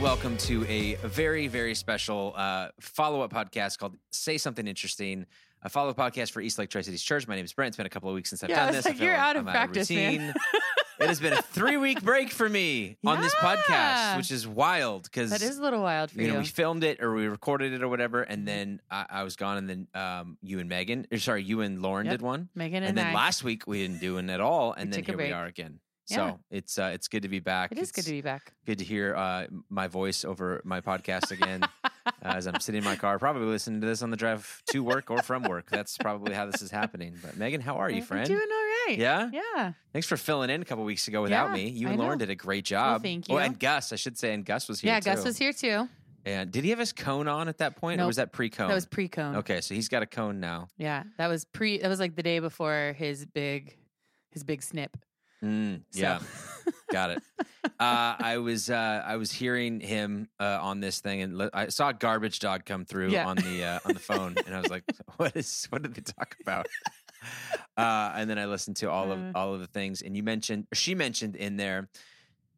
welcome to a very, very special uh, follow up podcast called Say Something Interesting, a follow up podcast for East Lake Tri Cities Church. My name is Brent. It's been a couple of weeks since I've Yeah, done this. Like you're out of I'm practice, man. routine. it has been a three week break for me on this podcast, which is wild because That is a little wild for you you. know, we filmed it or we recorded it or whatever, and then I, I was gone, and then um, you and Megan, or sorry, you and Lauren Yep. did one, Megan and and then I. last week we didn't do one at all, and We then here we are again. Yeah. So it's uh, it's good to be back. it is good to be back. good to hear uh, my voice over my podcast again as I'm sitting in my car, probably listening to this on the drive to work or from work. That's probably how this is happening. But Megan, how are you, I'm friend? doing all right. Yeah? Yeah. Thanks for filling in a couple weeks ago without Yeah, me. You and Lauren did a great job. thank you. Oh, you. and Gus, I should say, and Gus was here Yeah, too. Gus was here too. And did he have his cone on at that point, or was that pre-cone? That was pre-cone. Okay, so he's got a cone now. Yeah, that was pre. That was like the day before his big, his big snip. Mm, So. yeah, got it. Uh, I was uh, I was hearing him uh, on this thing, and I saw a garbage dog come through Yeah. on the uh, on the phone, and I was like, "What is? What did they talk about?" Uh, and then I listened to all Uh. of all of the things, and you mentioned, or she mentioned in there,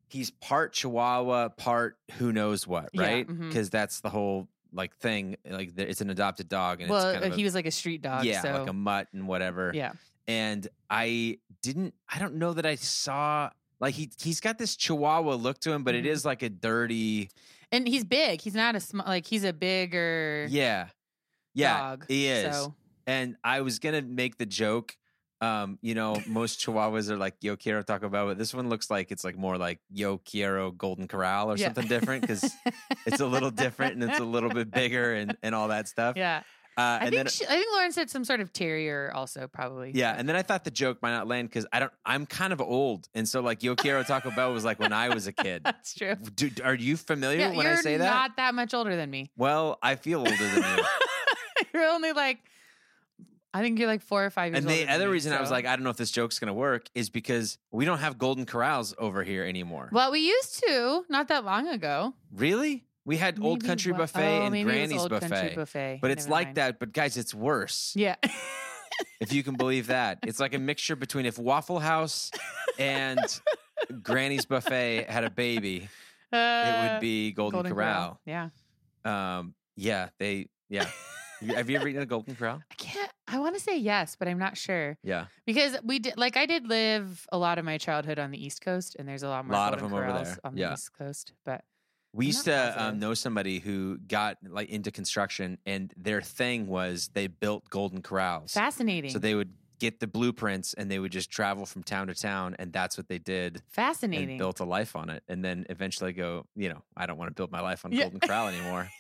he's part Chihuahua, part who knows what, Yeah, right? Because that's the whole like thing. Like it's an adopted dog, and well, it's kind uh, of he a, was like a street dog. yeah, so like a mutt and whatever yeah, and I didn't. I don't know that I saw like he he's got this Chihuahua look to him, but it Mhm. like a dirty. and he's big. He's not a small. Like he's a bigger Yeah, yeah, dog. he is. So And I was gonna make the joke. Um, you know, most Chihuahuas are like Yo Quiero Taco Bell, but this one looks like it's like more like Yo Quiero Golden Corral or Yeah. something different because it's a little different and it's a little bit bigger and and all that stuff. yeah, Uh, I think then she, I think Lauren said some sort of terrier also probably. Yeah, and then I thought the joke might not land because I don't. I'm kind of old, and so like Yo Quiero Taco Bell was like when I was a kid. that's true. Dude, are you familiar Yeah, when I say that? not that much older than me. well, I feel older than you. you're only like, I think you're like four or five years. Old. And the other me, reason I was like, I don't know if this joke's gonna work, is because we don't have Golden Corrals over here anymore. well, we used to not that long ago. Really? We had Old Country Buffet oh, and maybe it Granny's Buffet. buffet. But it's Never like mind. that. But guys, it's worse. Yeah, If you can believe that, it's like a mixture between if Waffle House and Granny's Buffet had a baby, it Uh, would be Golden, Golden Corral. Yeah, Um, yeah, they, yeah. Have you ever eaten a Golden Corral? I can't. I want to say yes, but I'm not sure Yeah, because we did. Like I did live a lot of my childhood on the East Coast, and there's a lot more A Lot of Golden them over Corrals there. on the East Coast. But we used to um, know somebody who got like into construction, and their thing was they built Golden Corrals. fascinating. So they would get the blueprints, and they would just travel from town to town, and that's what they did. fascinating. And built a life on it, and then eventually go, you know, I don't want to build my life on Yeah. Golden Corral anymore.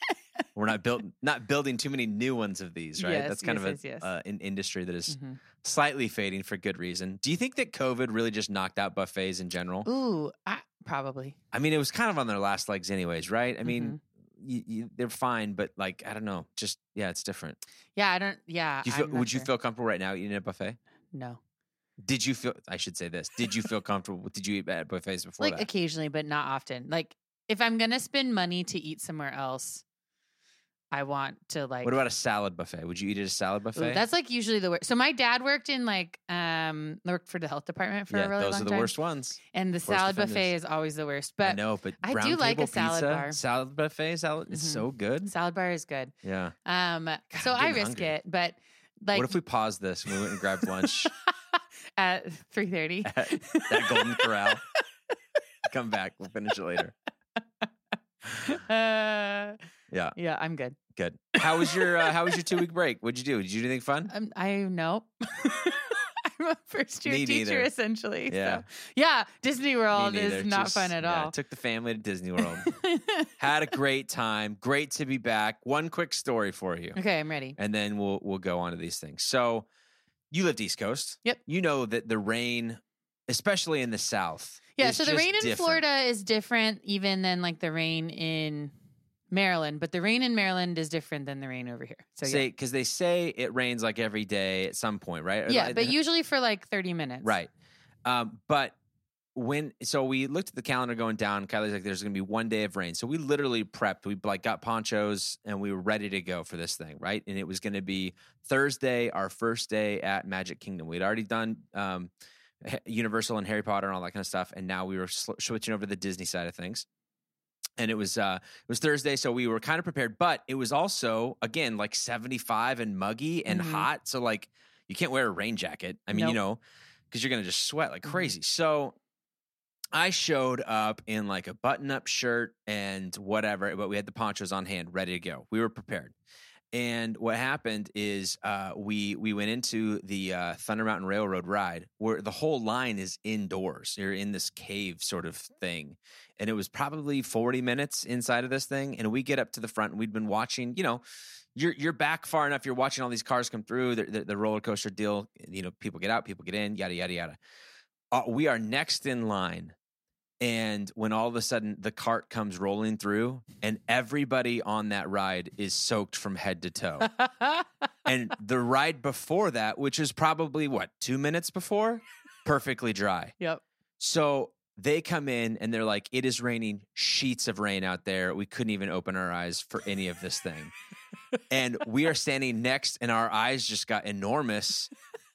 We're not built, not building too many new ones of these, right? Yes, That's kind yes, of a, yes. Uh, an industry that is Mhm. slightly fading for good reason. Do you think that COVID really just knocked out buffets in general? Ooh, I, probably. I mean, it was kind of on their last legs, anyways, right? I mean, Mm-hmm. you, you, they're fine, but like, I don't know, just yeah, it's different. Yeah, I don't. Yeah, Do you feel, would you feel comfortable right now eating at a buffet? no? Did you feel? I should say this. Did you feel comfortable? Did you eat at buffets before Like that? occasionally, but not often. Like if I'm gonna spend money to eat somewhere else, I want to like. what about a salad buffet? Would you eat at a salad Ooh, buffet? that's like usually the worst. So my dad worked in like um worked for the health department for yeah, a really those long are the time, worst ones. and the worst salad buffet is always the worst. But I know, but I do like a salad pizza, bar. Salad buffet, salad is Mhm. so good. salad bar is good. Yeah. Um, so I'm I risk hungry. it, but like what if we paused this and we went and grabbed lunch at three thirty. at that Golden Corral? Come back. We'll finish it later. uh, Yeah. yeah, I'm good. Good. How was your uh, How was your two week break? What'd you do? Did you do anything fun? Um, I nope. I'm a first year Me teacher, neither. essentially. Yeah. So, yeah, Disney World is not Just- fun at yeah, all. took the family to Disney World. Had a great time. Great to be back. One quick story for you, okay, I'm ready. and then we'll we'll go on to these things. So, you lived East Coast. Yep. You know that the rain, especially in the South. Yeah, so the rain in different. Florida is different even than like the rain in Maryland, but the rain in Maryland is different than the rain over here. So say because they say it rains like every day at some point, right? Or yeah, yeah, like- but usually for like 30 minutes. right. Um, but when so we looked at the calendar going down, Kylie's like, "There's going to be one day of rain." So we literally prepped. We like got ponchos and we were ready to go for this thing, right? And it was going to be Thursday, our first day at Magic Kingdom. We'd already done um, Universal and Harry Potter and all that kind of stuff, and now we were sl- switching over to the Disney side of things. And it was uh it was Thursday, so we were kind of prepared, but it was also again like 75 and muggy and Mhm. hot. So like you can't wear a rain jacket. I mean, you know, because you're gonna just sweat like Mhm. crazy. So I showed up in like a button-up shirt and whatever, but we had the ponchos on hand, ready to go. We were prepared. And what happened is uh, we we went into the uh, Thunder Mountain Railroad ride, where the whole line is indoors. You're in this cave sort of thing, and it was probably 40 minutes inside of this thing. And we get up to the front, and we'd been watching. You know, you're you're back far enough. You're watching all these cars come through. The, the, the roller coaster deal. You know, people get out, people get in, yada yada yada. Uh, we are next in line. And when all of a sudden the cart comes rolling through, and everybody on that ride is soaked from head to toe. and the ride before that, which is probably what, two minutes before, perfectly dry. yep. So they come in and they're like, it is raining sheets of rain out there. We couldn't even open our eyes for any of this thing. and we are standing next, and our eyes just got enormous.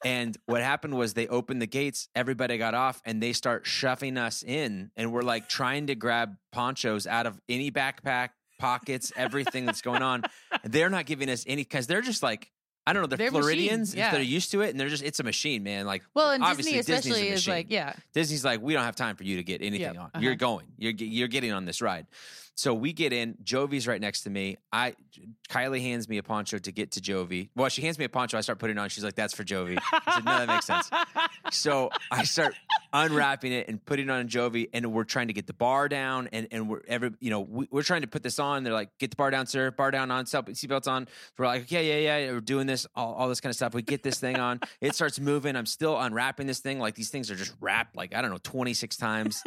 And what happened was they opened the gates, everybody got off, and they start shoving us in. And we're like trying to grab ponchos out of any backpack, pockets, everything that's going on. They're not giving us any because they're just like, I don't know, they're, They're Floridians. machines, yeah. They're used to it, and they're just, it's a machine, man. Like, Well, and obviously Disney Disney's a especially is machine. like, yeah, Disney's like, we don't have time for you to get anything Yep, on. uh-huh. You're going. You're you're getting on this ride. So we get in. Jovi's right next to me. I Kylie hands me a poncho to get to Jovi. Well, she hands me a poncho. I start putting it on. She's like, "That's for Jovi." I said, "No, that makes sense." So I start unwrapping it and putting it on Jovi, and we're trying to get the bar down, and and we're every you know we, we're trying to put this on. They're like, "Get the bar down, sir. Bar down on seat- seatbelts on." We're like, "Yeah, yeah, yeah." We're doing this, all, all this kind of stuff. We get this thing on. It starts moving. I'm still unwrapping this thing. Like these things are just wrapped like I don't know, 26 times.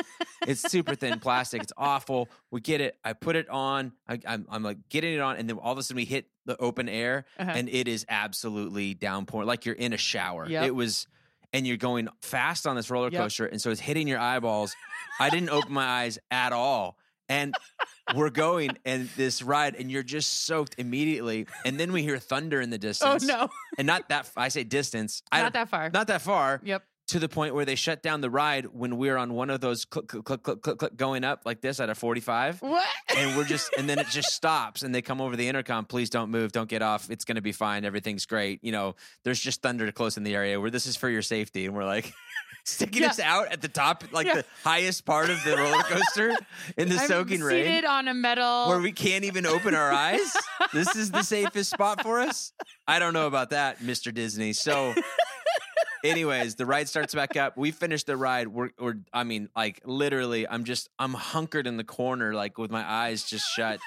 it's super thin plastic. It's awful. We get it. I put it on. I, I'm I'm like getting it on, and then all of a sudden we hit the open air, Uh-huh. and it is absolutely downpour, like you're in a shower. Yep. It was, and you're going fast on this roller Yep. coaster, and so it's hitting your eyeballs. I didn't open my eyes at all, and we're going and this ride, and you're just soaked immediately, and then we hear thunder in the distance. oh no, And not that I say distance, I not that far. not that far Yep. To the point where they shut down the ride when we're on one of those click click click click click, click going up like this at a 45 What? and we're just and then it just stops and they come over the intercom please don't move. Don't get off. It's going to be fine. Everything's great. You know there's just thunder close in the area where this is for your safety. And we're like sticking Yeah. us out at the top like Yeah. the highest part of the roller coaster in the I'm soaking rain. seated on a metal. where we can't even open our eyes. This is the safest spot for us. I don't know about that mr disney. So anyways the ride starts back up. We finish the ride. We're, we're i mean like literally i'm just i'm hunkered in the corner like with my eyes just shut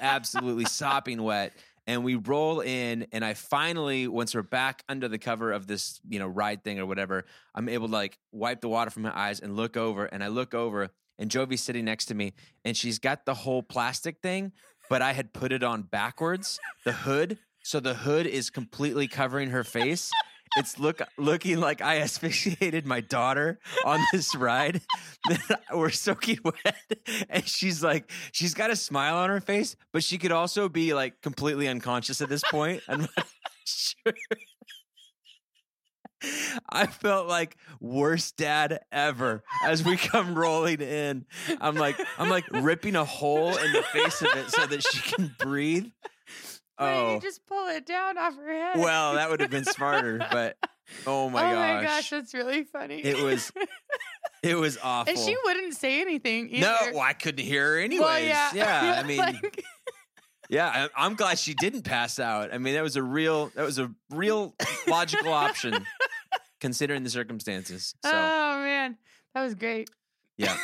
absolutely sopping wet. And we roll in and i finally once we're back under the cover of this you know ride thing or whatever i'm able to like wipe the water from my eyes and look over and i look over and jovi's sitting next to me and she's got the whole plastic thing but i had put it on backwards the hood. So the hood is completely covering her face it's look looking like I asphyxiated my daughter on this ride. We're soaking wet, and she's like, she's got a smile on her face, but she could also be like completely unconscious at this point. I'm sure. I felt like worst dad ever as we come rolling in. I'm like, I'm like ripping a hole in the face of it so that she can breathe. Why didn't Oh, you just pull it down off her head? well, that would have been smarter, but oh, oh my gosh. oh gosh. my gosh, that's really funny. It was It was awful. and she wouldn't say anything either. no, well, I couldn't hear her anyways. Well, yeah. I mean, like- yeah, I, I'm glad she didn't pass out. I mean, that was a real, that was a real logical option considering the circumstances. So, oh man, that was great. yeah,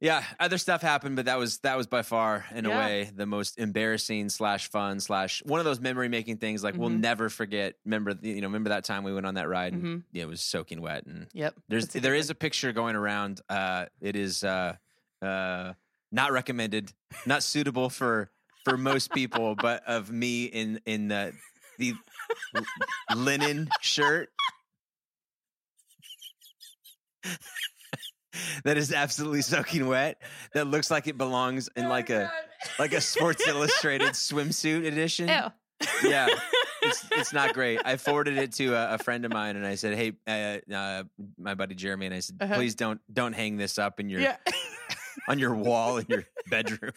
yeah. Other stuff happened, but that was that was by far, in a way, the most embarrassing slash fun slash one of those memory making things. Like we'll Mhm. never forget. Remember, you know, remember that time we went on that ride and Mhm. yeah, it was soaking wet and Yep. There's that's there is a picture going around. Uh, it is uh, uh, not recommended, not suitable for for most people, but of me in in the the linen shirt that is absolutely soaking wet. That looks like it belongs in one. like Oh, a like a Sports Illustrated swimsuit edition. Ew. Yeah. it's it's not great. I forwarded it to a, a friend of mine, and I said, "Hey, uh, uh, my buddy Jeremy," and I said, Uh-huh. "Please don't don't hang this up in your yeah. on your wall in your bedroom.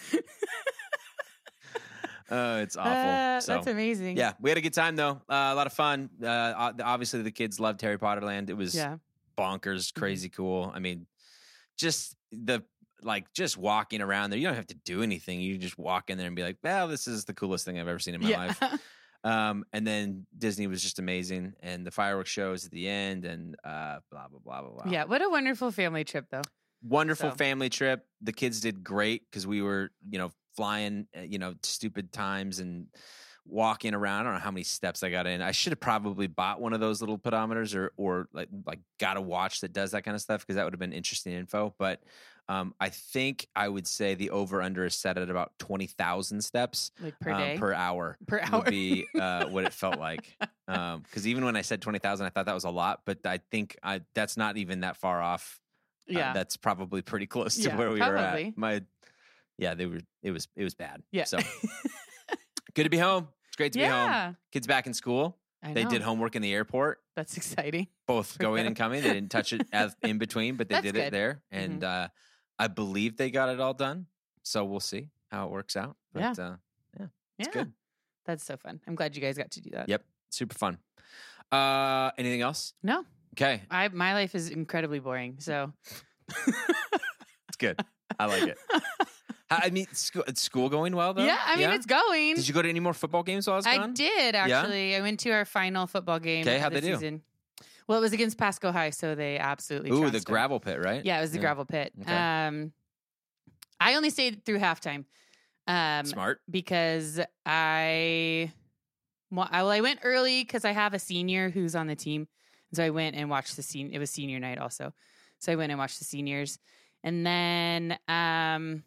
Oh, it's awful. Uh, so, that's amazing. yeah, we had a good time though. Uh, a lot of fun. Uh, obviously, the kids loved Harry Potter Land. It was Yeah. bonkers, crazy cool. I mean, just the like just walking around there. You don't have to do anything. You just walk in there and be like, "Well, this is the coolest thing I've ever seen in my yeah. life." Um, and then Disney was just amazing, and the fireworks shows at the end, and uh, blah blah blah blah blah. yeah. What a wonderful family trip, though. wonderful So- family trip. The kids did great because we were, you know, flying, uh, you know, stupid times and walking around. I don't know how many steps I got in. I should have probably bought one of those little pedometers or or like like got a watch that does that kind of stuff because that would have been interesting info. But um, I think I would say the over under is set at about twenty thousand steps Like per um, day. per hour. Per hour. would be uh, what it felt like. Because even when I said twenty thousand, I thought that was a lot, but I think I, that's not even that far off uh, yeah. that's probably pretty close to Yeah, where we were at. My, yeah, they were. It was. It was bad. yeah. So good to be home. It's great to be home. Kids back in school. I They did homework in the airport, That's exciting. both going and coming. They didn't touch it as, in between, but they That's did good. Mm-hmm. it there. And uh, I believe they got it all done. So we'll see how it works out. But Yeah. uh, yeah. it's good. That's so fun. I'm glad you guys got to do that. Yep, super fun. Uh, anything else? No, Okay, I my life is incredibly boring. So it's good. I like it. How- I mean, school, school going well though. yeah, I mean it's going. Did you go to any more football games while I was I gone? did actually. I went to our final football game. 'Kay, of how'd the they do? Season. Well, it was against Pasco High, so they absolutely. Ooh, the trounced 'em. gravel pit, right? Yeah, it was the gravel pit. Okay. Um, I only stayed through halftime. Um, Smart. because I, I, well, I went early because I have a senior who's on the team, so I went and watched the scene. It was senior night also, so I went and watched the seniors, and then, um,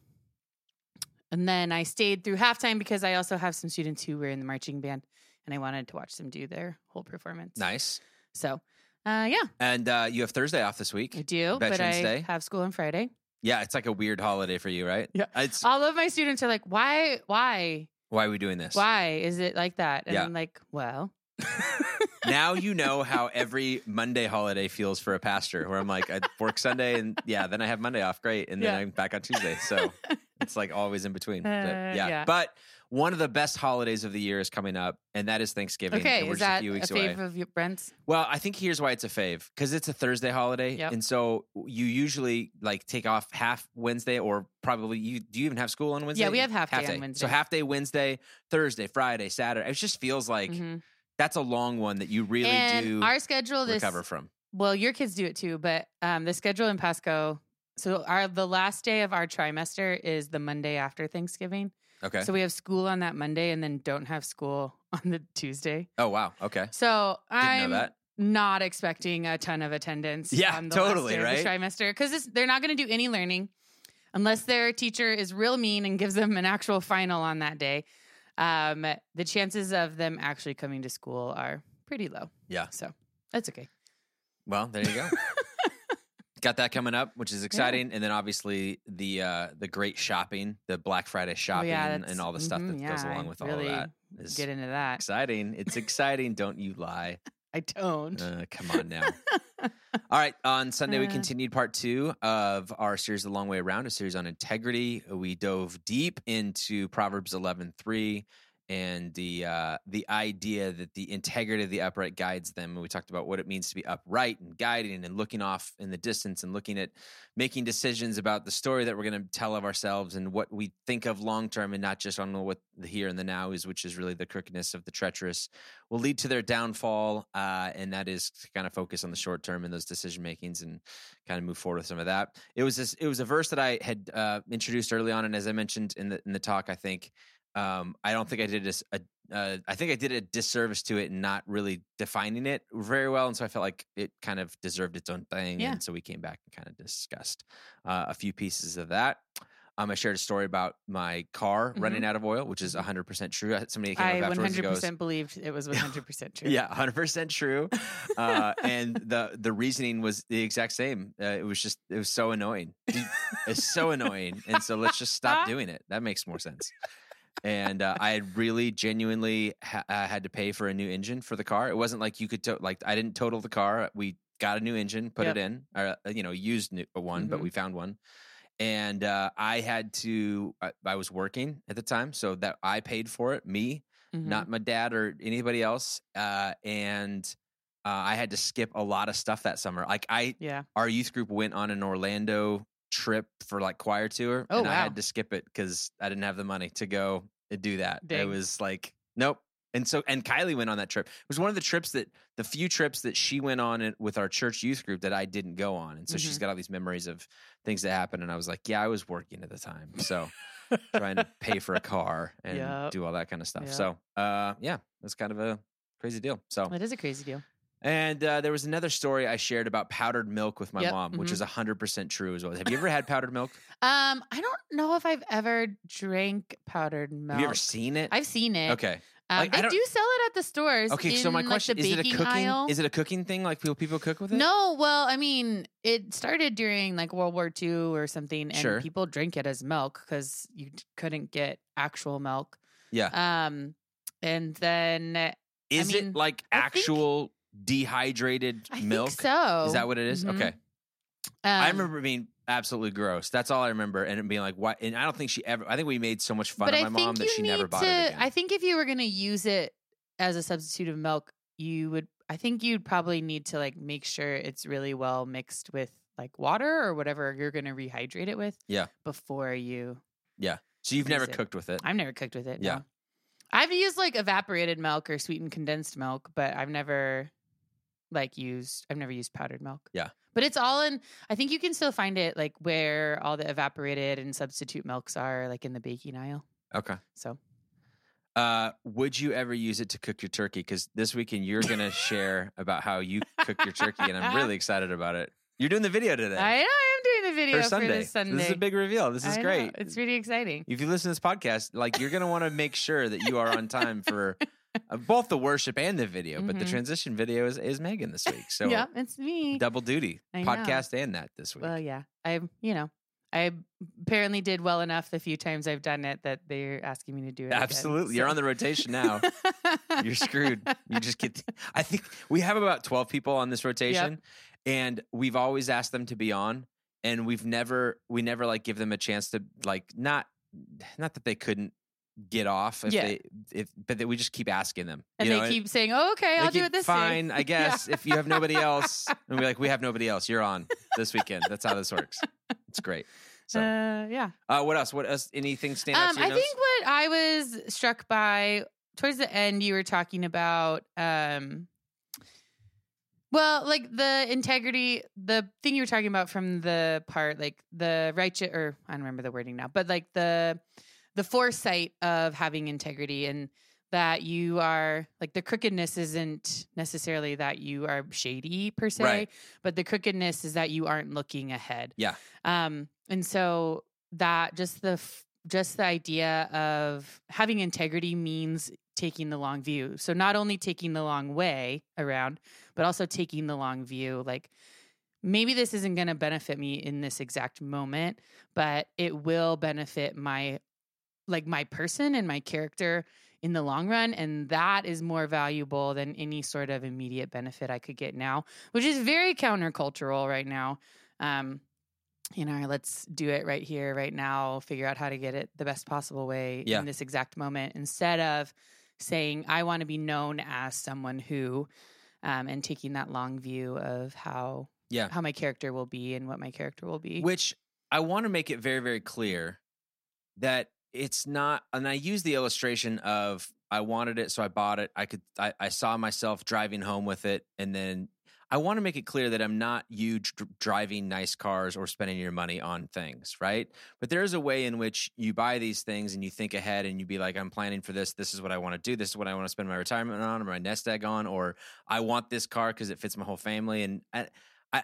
and then I stayed through halftime because I also have some students who were in the marching band, and I wanted to watch them do their whole performance. Nice. So, uh, yeah, And uh, you have Thursday off this week. I do, but I Day? have school on Friday. Yeah, it's like a weird holiday for you, right? Yeah. It's All of my students are like, "Why? Why? why are we doing this? Why is it like that?" And Yeah. I'm like, "Well." now you know how every Monday holiday feels for a pastor. Where I'm like, I work Sunday and yeah, then I have Monday off, great, and then Yeah. I'm back on Tuesday. So it's like always in between. But, Uh, yeah. yeah. but one of the best holidays of the year is coming up, and that is Thanksgiving. Okay, and we're is just that a few weeks a away. fave of your Brent's? Well, I think here's why it's a fave because it's a Thursday holiday, Yep. and so you usually like take off half Wednesday or probably you. Do you even have school on Wednesday? Yeah, we have half day on Wednesday. So half day Wednesday, Thursday, Friday, Saturday. It just feels like Mhm. That's a long one that you really and do our schedule this recover from. well, your kids do it too, but um, the schedule in Pasco. So our the last day of our trimester is the Monday after Thanksgiving. Okay. So we have school on that Monday and then don't have school on the Tuesday. oh wow. Okay. So I'm know that. not expecting a ton of attendance. Yeah, on the totally, last day of the trimester because they're not going to do any learning unless their teacher is real mean and gives them an actual final on that day. Um, the chances of them actually coming to school are pretty low. Yeah. So that's okay. Well, there you go. Got that coming up, which is exciting, and then obviously the uh the great shopping, the Black Friday shopping, oh, yeah, and, all the stuff that mhm, goes yeah, along I with all really of that. Is Get into that. exciting. It's exciting. Don't you lie. I don't. Uh, come on now. All right. On Sunday, we Uh. continued part two of our series, The Long Way Around, a series on integrity. We dove deep into Proverbs eleven three and the uh, the idea that the integrity of the upright guides them. And we talked about what it means to be upright and guiding and looking off in the distance and looking at making decisions about the story that we're going to tell of ourselves and what we think of long term and not just on what the here and the now is, which is really the crookedness of the treacherous will lead to their downfall. Uh, and that is to kind of focus on the short term in those decision makings and kind of move forward with some of that. It was this, it was a verse that I had uh, introduced early on, and as I mentioned in the in the talk, I think um, I don't think I did this. A, uh, I think I did a disservice to it and not really defining it very well, and so I felt like it kind of deserved its own thing. Yeah. And so we came back and kind of discussed uh, a few pieces of that. Um, I shared a story about my car running out of oil, which is 100% true. Uh, Somebody came I up afterwards and 100% goes, believed it was 100% true. yeah, hundred percent true. Uh, and the the reasoning was the exact same. Uh, it was just it was so annoying. It's so annoying, and so let's just stop doing it. That makes more sense. And uh, I had really genuinely ha- uh, had to pay for a new engine for the car. It wasn't like you could to- like I didn't total the car. We got a new engine, put Yep. it in, or uh, you know, used new, one, but Mhm. we found one. and uh, I had to. I, I was working at the time, so that I paid for it, me, Mhm. not my dad or anybody else. Uh, and uh, I had to skip a lot of stuff that summer. Like I, yeah. our youth group went on an Orlando trip for like choir tour, Oh, and I had to skip it because I didn't have the money to go and do that. It was like nope. And so, and Kylie went on that trip. It was one of the trips that the few trips that she went on with our church youth group that I didn't go on. And so she's Mhm. got all these memories of things that happened. And I was like, yeah, I was working at the time, so trying to pay for a car and Yep. do all that kind of stuff. Yep. So, uh, yeah, it's kind of a crazy deal. So, It is a crazy deal. And uh, there was another story I shared about powdered milk with my Yep, mom, which mhm. is 100% true as well. Have you ever had powdered milk? Um, I don't know if I've ever drank powdered milk. Have you ever seen it? I've seen it. okay. Um, Like, I they do sell it at the stores. Okay, so my question the is it a cooking aisle. is it a cooking thing like people people cook with it? No, well, I mean, it started during like World War II or something, and Sure. people drink it as milk because you couldn't get actual milk. Yeah. Um, and then Is mean, it like I actual dehydrated I milk? think so. Is that what it is? Mhm. Okay. I Um, remember being absolutely gross. That's all I remember, and it being like, "What?" And I don't think she ever. I think we made so much fun of I my mom that she never bought to, it again. I think if you were going to use it as a substitute of milk, you would. I think you'd probably need to like make sure it's really well mixed with like water or whatever you're going to rehydrate it with. Yeah. Before you, Yeah. so you've never it. cooked with it. I've never cooked with it. Yeah. no. I've used like evaporated milk or sweetened condensed milk, but I've never like used. I've never used powdered milk. Yeah. But it's all in. I think you can still find it like where all the evaporated and substitute milks are, like in the baking aisle. Okay. So Uh, would you ever use it to cook your turkey? Because this weekend you're going to share about how you cook your turkey, and I'm really excited about it. You're doing the video today I know I am doing the video for for, Sunday. this Sunday. This is a big reveal. This is I know, great. It's pretty exciting. if you listen to this podcast, like you're going to want to make sure that you are on time for both the worship and the video. But the Mhm. transition video is, is Megan this week, so yeah, it's me. double duty, I know. podcast and that this week. Well, yeah, I you know I apparently did well enough the few times I've done it that they're asking me to do it. again, Absolutely, you're on the rotation now. You're screwed. You just get. I think we have about twelve people on this rotation, and we've always asked them to be on, and we've never we never like give them a chance to like not not that they couldn't get off if Yeah. they if but that we just keep asking them and you they keep saying, "Oh, okay, I'll do it this day." fine I guess if you have nobody else and we're like we have nobody else you're on this weekend that's how this works it's great so uh, yeah. uh, what else what else anything stand out Um, I notes? think what I was struck by towards the end, you were talking about, um, well, like the integrity, the thing you were talking about from the part, like the righteous, or I don't remember the wording now, but like the the foresight of having integrity and that you are like the crookedness isn't necessarily that you are shady per se, Right. but the crookedness is that you aren't looking ahead. Yeah. Um, and so that just the just the idea of having integrity means taking the long view. So not only taking the long way around, but also taking the long view. Like maybe this isn't going to benefit me in this exact moment, but it will benefit my like my person and my character in the long run and that is more valuable than any sort of immediate benefit I could get now, which is very countercultural right now. Um you know, let's do it right here, right now, figure out how to get it the best possible way Yeah. in this exact moment instead of saying, I want to be known as someone who, um, and taking that long view of how, Yeah. how my character will be and what my character will be. Which I want to make it very, very clear that it's not, and I use the illustration of I wanted it, so I bought it. I could, I, I saw myself driving home with it, and then I want to make it clear that I'm not you dr- driving nice cars or spending your money on things, right? But there is a way in which you buy these things and you think ahead and you be like, I'm planning for this. This is what I want to do. This is what I want to spend my retirement on or my nest egg on, or I want this car because it fits my whole family. And I,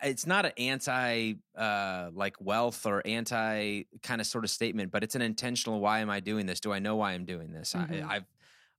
I, it's not an anti uh, like wealth or anti kind of sort of statement, but it's an intentional. Why am I doing this? Do I know why I'm doing this? Mhm. I, I've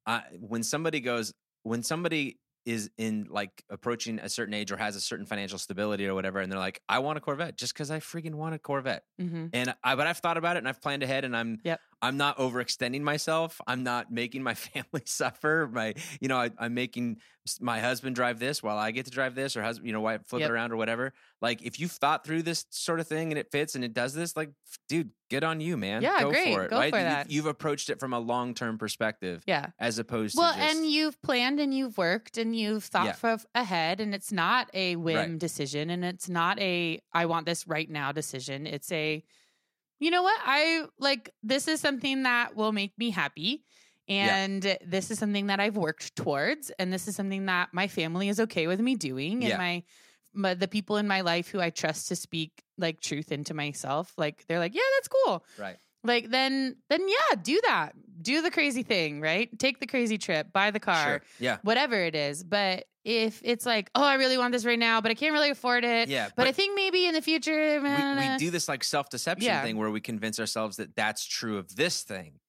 I, when somebody goes when somebody is in like approaching a certain age or has a certain financial stability or whatever, and they're like, I want a Corvette just because I freaking want a Corvette. hmm And I, but I've thought about it and I've planned ahead and I'm, Yep. I'm not overextending myself. I'm not making my family suffer. My, you know, I, I'm making my husband drive this while I get to drive this, or husband, you know, wife flip Yep. it around or whatever. Like if you've thought through this sort of thing and it fits and it does this, like, dude, good on you, man. Yeah, go great. for it. Go right? for You- that. You've approached it from a long term perspective Yeah. as opposed Well, to Well, and you've planned and you've worked and you've thought Yeah. for ahead, and it's not a whim Right. decision, and it's not a I want this right now decision. It's a, you know what, I like this is something that will make me happy, Yeah. and this is something that I've worked towards, and this is something that my family is okay with me doing, and Yeah. my, my the people in my life who I trust to speak like truth into myself, like they're like, yeah, that's cool right. Like then then yeah do that do the crazy thing right take the crazy trip buy the car Sure. Yeah. whatever it is but if it's like oh i really want this right now but i can't really afford it Yeah. but, i think maybe in the future we, we do this like self deception Yeah. thing where we convince ourselves that that's true of this thing.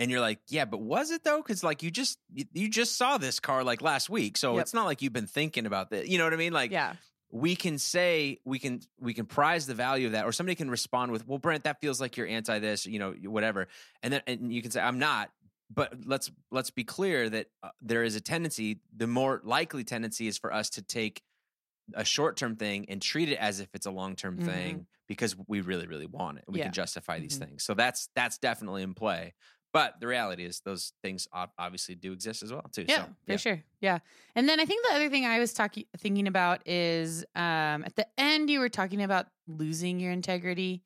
And you're like, yeah, but was it though? Because like you just you, just saw this car like last week, so Yep. it's not like you've been thinking about that. You know what I mean? Like, yeah we can say we can we can prize the value of that, or somebody can respond with, "Well, Brent, that feels like you're anti this," you know, whatever, and then and you can say, "I'm not." But let's let's be clear that uh, there is a tendency. The more likely tendency is for us to take a short term thing and treat it as if it's a long term Mhm. thing because we really really want it. We Yeah. can justify these Mhm. things. So that's that's definitely in play. But the reality is those things obviously do exist as well too. yeah so, for sure yeah and then i think the other thing i was talking thinking about is um at the end you were talking about losing your integrity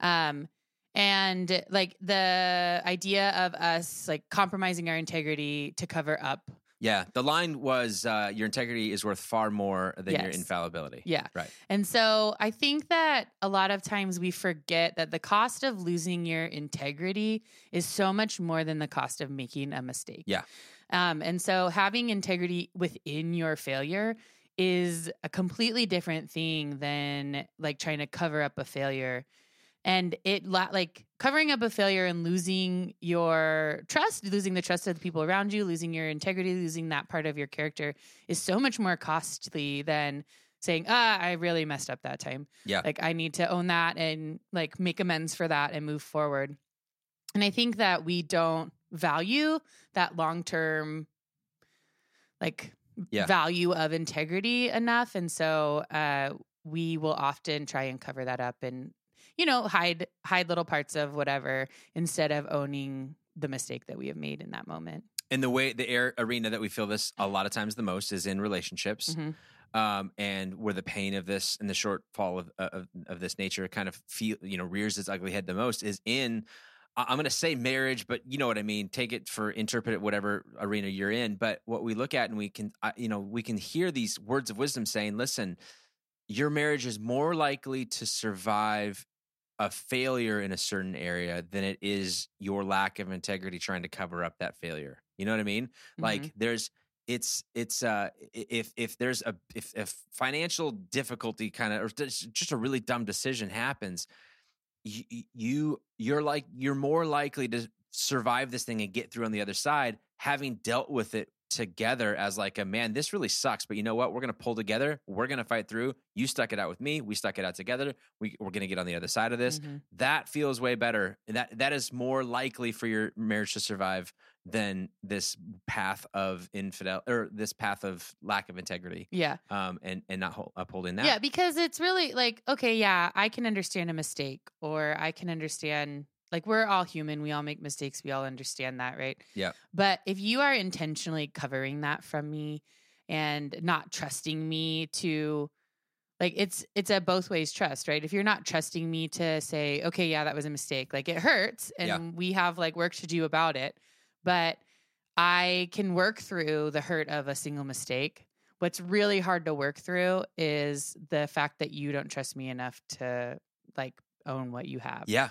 um and like the idea of us like compromising our integrity to cover up Yeah, the line was uh, your integrity is worth far more than your infallibility. Yeah. Right. And so I think that a lot of times we forget that the cost of losing your integrity is so much more than the cost of making a mistake. Yeah. Um, and so having integrity within your failure is a completely different thing than like trying to cover up a failure. And it like covering up a failure and losing your trust, losing the trust of the people around you, losing your integrity, losing that part of your character is so much more costly than saying, ah, I really messed up that time. Yeah. Like I need to own that and like make amends for that and move forward. And I think that we don't value that long term like Yeah. value of integrity enough. And so uh we will often try and cover that up and you know hide hide little parts of whatever instead of owning the mistake that we have made in that moment. And the way the air arena that we feel this a lot of times the most is in relationships. Mhm. Um, and where the pain of this and the shortfall of, of of this nature kind of feel you know rears its ugly head the most is in I'm going to say marriage, but you know what I mean. Take it for interpret it whatever arena you're in. But what we look at and we can you know we can hear these words of wisdom saying, listen, your marriage is more likely to survive a failure in a certain area than it is your lack of integrity trying to cover up that failure. You know what I mean? Like Mhm. there's it's it's uh if if there's a if if financial difficulty kind of or just just a really dumb decision happens you you you're like you're more likely to survive this thing and get through on the other side having dealt with it together as like a man this really sucks but you know what? We're gonna pull together. We're gonna fight through. You stuck it out with me. We stuck it out together. We, we're gonna get on the other side of this. Mhm. that feels way better that that is more likely for your marriage to survive than this path of infidel or this path of lack of integrity Yeah. um and and not hol- upholding that. Yeah, because it's really like, okay, yeah, I can understand a mistake or I can understand like we're all human, we all make mistakes, we all understand that, right? Yeah. But if you are intentionally covering that from me and not trusting me to like it's it's a both ways trust, right? If you're not trusting me to say, okay, yeah, that was a mistake, like it hurts and Yeah. we have like work to do about it, but I can work through the hurt of a single mistake. What's really hard to work through is the fact that you don't trust me enough to like own what you have. yeah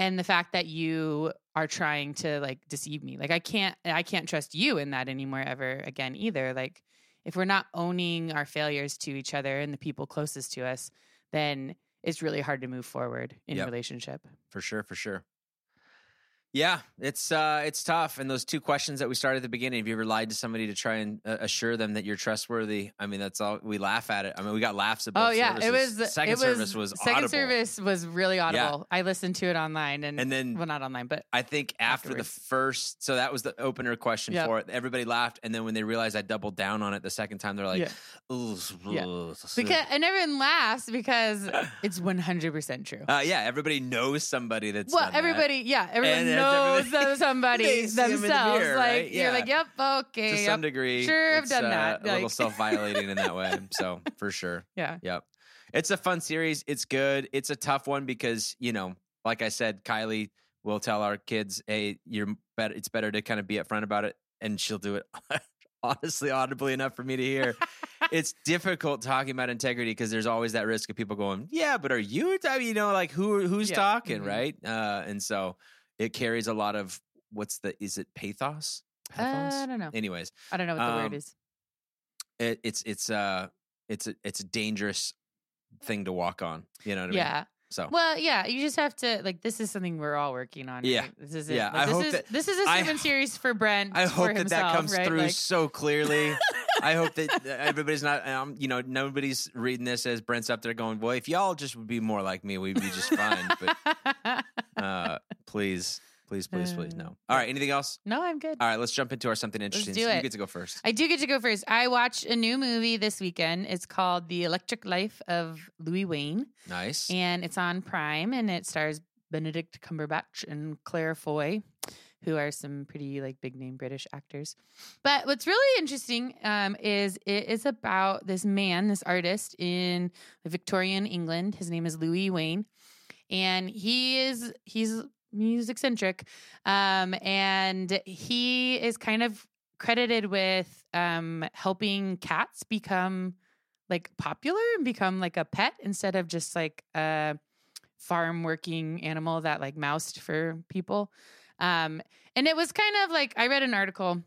And the fact that you are trying to like deceive me. Like I can't I can't trust you in that anymore ever again either. Like if we're not owning our failures to each other and the people closest to us, then it's really hard to move forward in Yep. relationship. for sure for sure Yeah, it's uh, it's tough. And those two questions that we started at the beginning, have you ever lied to somebody to try and uh, assure them that you're trustworthy? I mean, that's all we laugh at it. I mean, we got laughs at both Oh yeah, it was second it was, service was second audible. service was really audible. I listened to it online and, And then well not online, but I think after the first, so that was the opener question Yep. for it. Everybody laughed, and then when they realized I doubled down on it the second time, they're like, Yeah. "Ooh, Yeah. ugh." because and everyone laughs because it's one hundred percent true. uh, yeah, everybody knows somebody that's well, done that. everybody, yeah, everyone knows everybody- somebody They see 'em the themselves. mirror, like right? you're like, yep, okay, to yep. some degree. Sure, I've done uh, that, A little self-violating in that way. So for sure. yeah, Yep. It's a fun series. It's good. It's a tough one because, you know, like I said, Kylie will tell our kids, hey, you're better it's better to kind of be upfront about it. And she'll do it honestly audibly enough for me to hear. it's difficult talking about integrity because there's always that risk of people going, Yeah, but are you you know, like who who's Yeah. talking, Mhm. right? Uh and so it carries a lot of what's the is it pathos? Uh, I don't know. Anyways, I don't know what the um, word is. it, it's it's uh it's a it's a dangerous thing to walk on. You know what I mean? Yeah. So Well, yeah, you just have to like. This is something we're all working on. Yeah. right? This is it. Yeah, Like, I this hope is that- this is a I ho- series for Brent. I hope that that himself, comes right? through Like- so clearly. I hope that everybody's not, um, you know, nobody's reading this as Brent's up there going, boy, if y'all just would be more like me, we'd be just fine." But uh, please, please, please, please, no. All right, anything else? no, I'm good. All right, let's jump into our something interesting. do So You get to go first. I do get to go first. I watched a new movie this weekend. It's called The Electric Life of Louis Wain, Nice. and it's on Prime, and it stars Benedict Cumberbatch and Claire Foy, who are some pretty like big name British actors. But what's really interesting um, is it is about this man, this artist in Victorian England. His name is Louis Wain, and he is he's he's eccentric, um, and he is kind of credited with um, helping cats become like popular and become like a pet instead of just like a farm working animal that like moused for people. Um, and it was kind of like I read an article.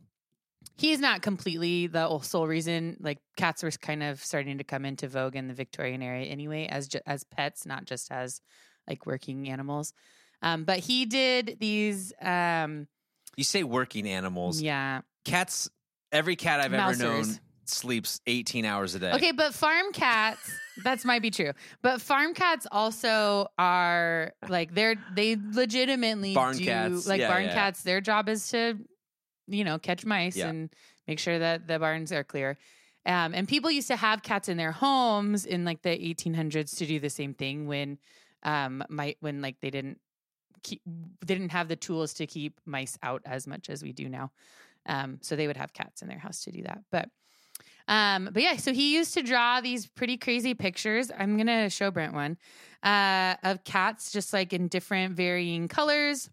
He's not completely the sole reason. Like cats were kind of starting to come into vogue in the Victorian era anyway, as ju- as pets, not just as like working animals. Um, but he did these. Um, you say working animals. yeah, Cats. Every cat I've ever known Mousers. Sleeps 18 hours a day. Okay, but farm cats, that's might be true. But farm cats also are like they're they legitimately Barn do cats, like yeah, barn yeah. cats. Their job is to, you know, catch mice Yeah. and make sure that the barns are clear. Um, and people used to have cats in their homes in like the 1800s to do the same thing when, um, might when like they didn't keep they didn't have the tools to keep mice out as much as we do now. Um, so they would have cats in their house to do that. But um, but yeah, so he used to draw these pretty crazy pictures. I'm gonna show Brent one uh, of cats, just like in different varying colors,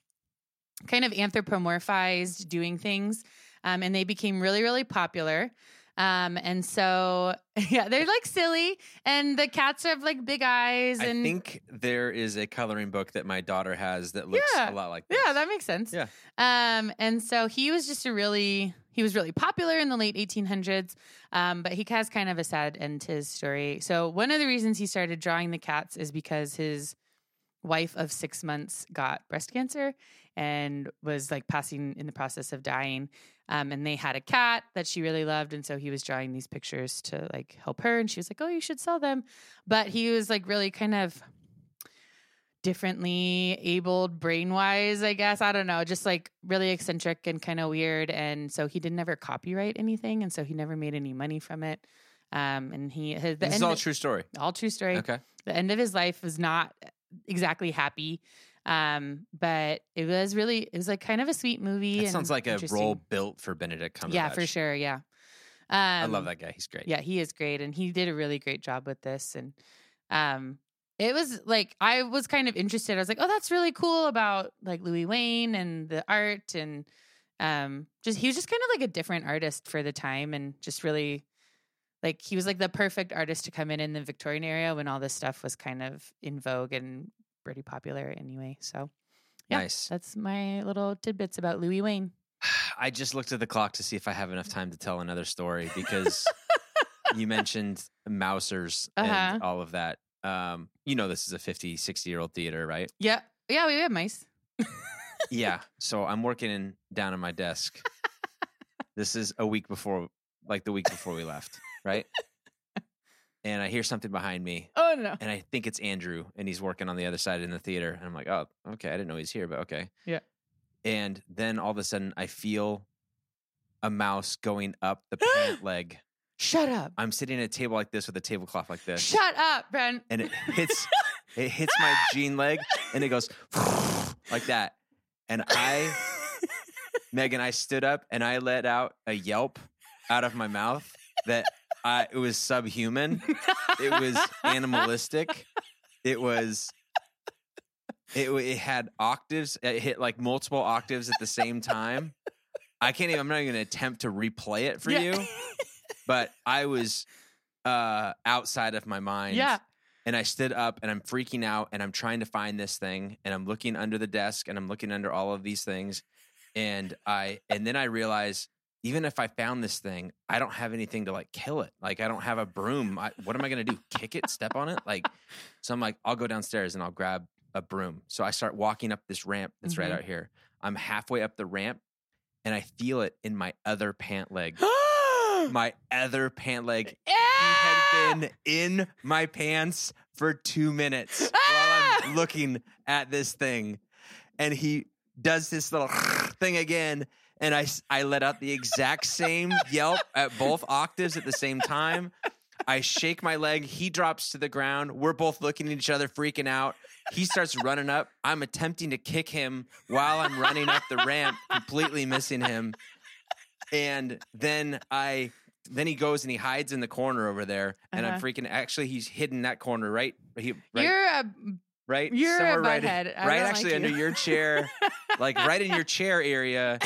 kind of anthropomorphized, doing things, um, and they became really, really popular. Um, and so yeah, they're like silly, and the cats have like big eyes, And I think there is a coloring book that my daughter has that looks Yeah. a lot like this. Yeah, that makes sense. Yeah. Um, and so he was just a really he was really popular in the late 1800s. Um, but he has kind of a sad end to his story. So one of the reasons he started drawing the cats is because his wife of six months got breast cancer and was like passing in the process of dying. Um, and they had a cat that she really loved, and so he was drawing these pictures to like help her. And she was like, "Oh, you should sell them," but he was like really kind of differently abled brain wise, I guess. I don't know, just like really eccentric and kind of weird. And so he didn't ever copyright anything. And so he never made any money from it. Um, and he, his, the This is all true story. all true story. Okay. The end of his life was not exactly happy. Um, but it was really, it was like kind of a sweet movie. And sounds like a role built for Benedict Cumberbatch. Yeah, for sure. Yeah. Um, I love that guy. He's great. yeah, he is great, and he did a really great job with this. And um, it was like I was kind of interested. I was like, oh, that's really cool about like Louis Wain and the art, and um, just he was just kind of like a different artist for the time, and just really like he was like the perfect artist to come in in the Victorian era when all this stuff was kind of in vogue and pretty popular anyway. So yeah, Nice. that's my little tidbits about Louis Wain. I just looked at the clock to see if I have enough time to tell another story because you mentioned Mousers Uh-huh. and all of that. Um, you know, this is a 50, 60 year old theater, right? Yeah, yeah, we have mice. yeah. So I'm working in, down on my desk. this is a week before, like the week before we left, right? And I hear something behind me, oh no. and I think it's Andrew, and he's working on the other side in the theater. And I'm like, oh, okay, I didn't know he's here, but okay. Yeah. And then all of a sudden, I feel a mouse going up the pant leg. Shut up. I'm sitting at a table like this with a tablecloth like this, Shut up, Ben. and it hits, it hits my jean leg, and it goes like that. And I, Megan, I stood up and I let out a yelp out of my mouth that I, it was subhuman. It was animalistic. It was. It, it had octaves. It hit like multiple octaves at the same time. I can't even. I'm not even going to attempt to replay it for Yeah. you. But I was uh, outside of my mind. yeah. And I stood up and I'm freaking out and I'm trying to find this thing and I'm looking under the desk and I'm looking under all of these things. And I and then I realize even if I found this thing, I don't have anything to like kill it. Like I don't have a broom. I, what am I gonna do? Kick it? Step on it? Like so I'm like, I'll go downstairs and I'll grab a broom. So I start walking up this ramp that's right Mhm. out here. I'm halfway up the ramp and I feel it in my other pant leg. My other pant leg he had been in my pants for two minutes while! I'm looking at this thing. And he does this little thing again. And I, I let out the exact same yelp at both octaves at the same time. I shake my leg. He drops to the ground. We're both looking at each other, freaking out. He starts running up. I'm attempting to kick him while I'm running up the ramp, completely missing him. And then I then he goes and he hides in the corner over there, and I'm Uh-huh. freaking. Actually, he's hidden that corner right. He right, You're a right you're somewhere a right. I right actually like under you. your chair, like right in your chair area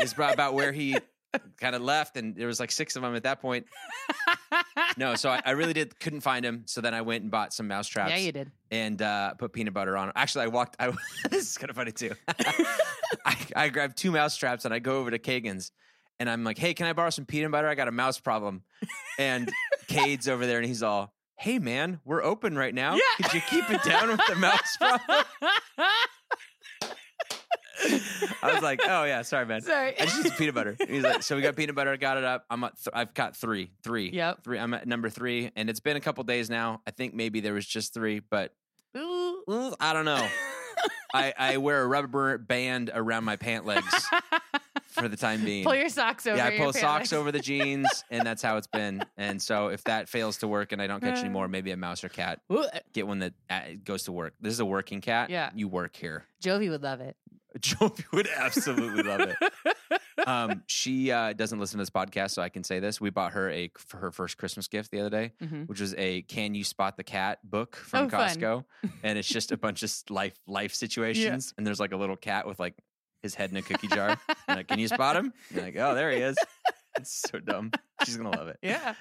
is about about where he kind of left, and there was like six of them at that point. No, so I, I really did couldn't find him. So then I went and bought some mouse traps yeah, you did. and uh, put peanut butter on. Actually, I walked. I, this is kind of funny too. I, I grabbed two mouse traps and I go over to Kagan's and I'm like, "Hey, can I borrow some peanut butter? I got a mouse problem." And Cade's over there and he's all, "Hey, man, we're open right now. Yeah. Could you keep it down with the mouse problem?" I was like, "Oh yeah, sorry, man." Sorry. I just need peanut butter. And He's like, so we got peanut butter. I Got it up. I'm at th- I've got three, three, Yep. three. I'm at number three, and it's been a couple days now. I think maybe there was just three, but I don't know. I, I wear a rubber band around my pant legs for the time being. Pull your socks over. yeah, I pull pant socks legs. over the jeans, and that's how it's been. And so if that fails to work and I don't catch any Uh. more, maybe a mouse or cat. Get one that uh, goes to work. This is a working cat. Yeah. you work here. Jovi would love it. Jovi would absolutely love it. Um, she uh, doesn't listen to this podcast, so I can say this. We bought her a for her first Christmas gift the other day, Mhm. which was a "Can You Spot the Cat" book from Oh, fun. Costco, and it's just a bunch of life life situations. And there's like a little cat with like his head in a cookie jar. And like, can you spot him? And you're like, oh, there he is. It's so dumb. She's gonna love it. Yeah.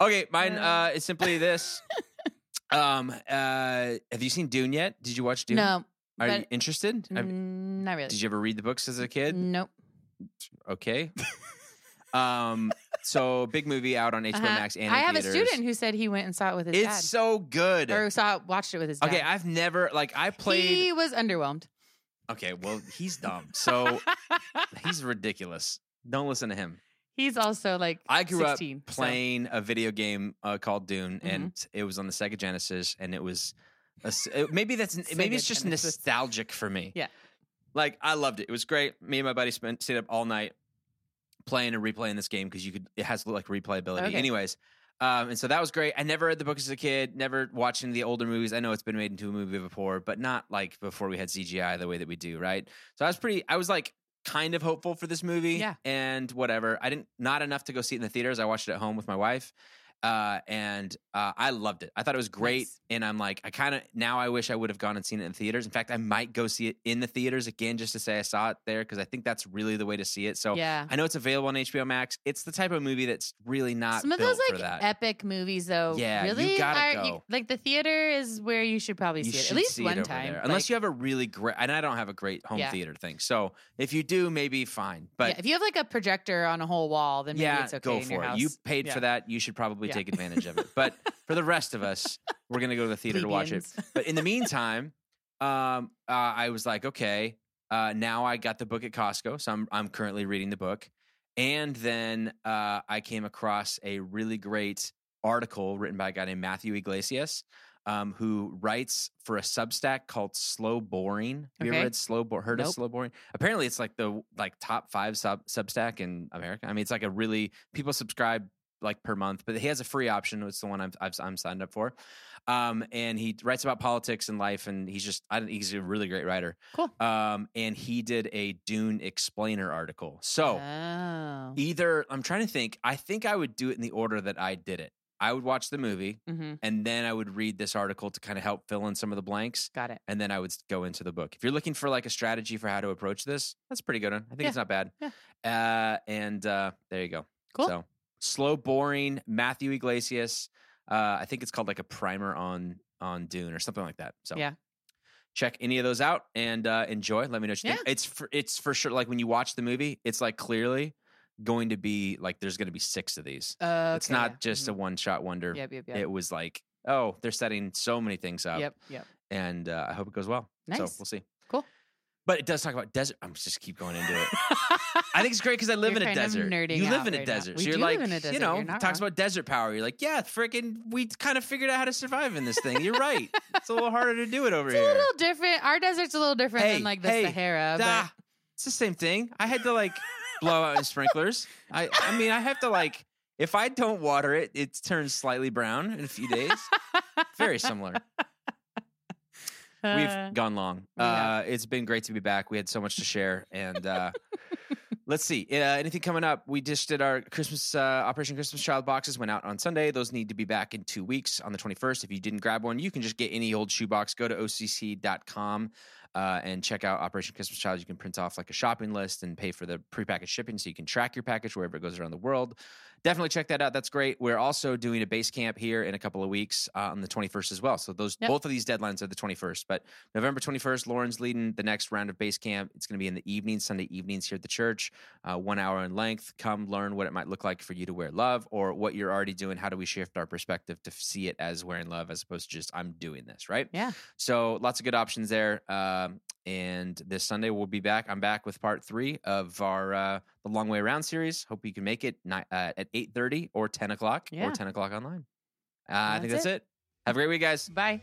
Okay, mine Uh. uh, is simply this. Um, uh, have you seen Dune yet? Did you watch Dune? No. Are you interested? Mm, not really. Did you ever read the books as a kid? Nope. Okay. um. So big movie out on HBO Uh-huh. Max and in I have theaters. a student who said he went and saw it with his It's dad. so good. or saw watched it with his dad. Okay, I've never like I played. He was underwhelmed. Okay, well he's dumb, so he's ridiculous. Don't listen to him. He's also like I grew 16, up so- playing a video game uh, called Dune, Mm-hmm. and it was on the Sega Genesis, and it was a it- maybe that's maybe it's just Genesis. nostalgic for me. Yeah. like I loved it. It was great. Me and my buddy spent stayed up all night playing and replaying this game because you could it has like replayability. Okay. Anyways. Um, and so that was great. I never read the book as a kid, never watching the older movies. I know it's been made into a movie before, but not like before we had CGI the way that we do, right? So I was pretty, I was like kind of hopeful for this movie. Yeah. And whatever. I didn't, not enough to go see it in the theaters. I watched it at home with my wife. Uh, and uh, I loved it. I thought it was great. Nice. And I'm like, I kind of, now I wish I would have gone and seen it in theaters. In fact, I might go see it in the theaters again just to say I saw it there because I think that's really the way to see it. So yeah. I know it's available on HBO Max. It's the type of movie that's really not Some of those like epic movies, though. Yeah, you really gotta are, go. like the theater is where you should probably you see it at least one time. unless you have a really great. And I don't have a great home Yeah. theater thing. So if you do, maybe fine. But yeah, if you have like a projector on a whole wall, then maybe yeah, it's okay go in your for it. house. You paid for that. You should probably Yeah. take advantage of it. But for the rest of us, we're gonna go to the theater to watch it. But in the meantime, um, uh, I was like, okay, Uh, now I got the book at Costco, so I'm I'm currently reading the book. And then uh, I came across a really great article written by a guy named Matthew Yglesias, um, who writes for a Substack called Slow Boring. Have you ever read Slow Bo- heard of Slow Boring? Apparently, it's like the like top five sub Substack in America. I mean, it's like a really people subscribe like per month, but he has a free option. It's the one I'm I've, I'm signed up for. Um, and he writes about politics and life, and he's just I don't, he's a really great writer. Cool. Um, and he did a Dune explainer article. So Oh. either I'm trying to think. I think I would do it in the order that I did it. I would watch the movie, hmm and then I would read this article to kind of help fill in some of the blanks, Got it. and then I would go into the book. If you're looking for like a strategy for how to approach this, that's a pretty good one. I think Yeah. it's not bad. Uh, and uh, there you go. Cool. So slow, boring. Matthew Yglesias. Uh, I think it's called like a primer on on Dune or something like that. So Yeah. check any of those out and uh, enjoy. Let me know what you think. It's for it's for sure. Like when you watch the movie, it's like clearly going to be like there's going to be six of these. Uh, It's not just a one shot wonder. Yep. Yep. Yep. It was like oh they're setting so many things up, Yep. Yep. and uh, I hope it goes well. So Nice. we'll see. Cool. But it does talk about desert. I'm just keep going into it. I think it's great because I live You're in a desert. you live in a right desert, so you're like, you know, talks wrong. about desert power. You're like, yeah, freaking, we kind of figured out how to survive in this thing. You're right. it's a little harder to do it over here. It's a little different. Our desert's a little different Hey, than like the hey, Sahara. But Ah, it's the same thing. I had to like blow out my sprinklers. I, I mean, I have to like, if I don't water it, it turns slightly brown in a few days. Very similar. Uh, We've gone long. have. Uh, it's been great to be back. We had so much to share, and uh, let's see. Uh, anything coming up? We just did our Christmas uh, Operation Christmas Child boxes. Went out on Sunday. Those need to be back in two weeks on the twenty first. If you didn't grab one, you can just get any old shoebox. Go to occ.com uh, and check out Operation Christmas Child. You can print off like a shopping list and pay for the prepackaged shipping, so you can track your package wherever it goes around the world. Definitely check that out. That's great. We're also doing a base camp here in a couple of weeks uh, on the 21st as well. So those Yep. both of these deadlines are the 21st. But November 21st, Lauren's leading the next round of base camp. It's going to be in the evening, Sunday evenings here at the church, uh, one hour in length. Come learn what it might look like for you to wear love or what you're already doing. How do we shift our perspective to see it as wearing love as opposed to just I'm doing this, right? Yeah. So lots of good options there. Um, and this Sunday we'll be back. I'm back with part three of our uh, the Long Way Around series. Hope you can make it ni- uh, at 8:30 or 10 o'clock Yeah. or 10 o'clock online. Uh, I think That's that's it. Have a great week, guys. Bye.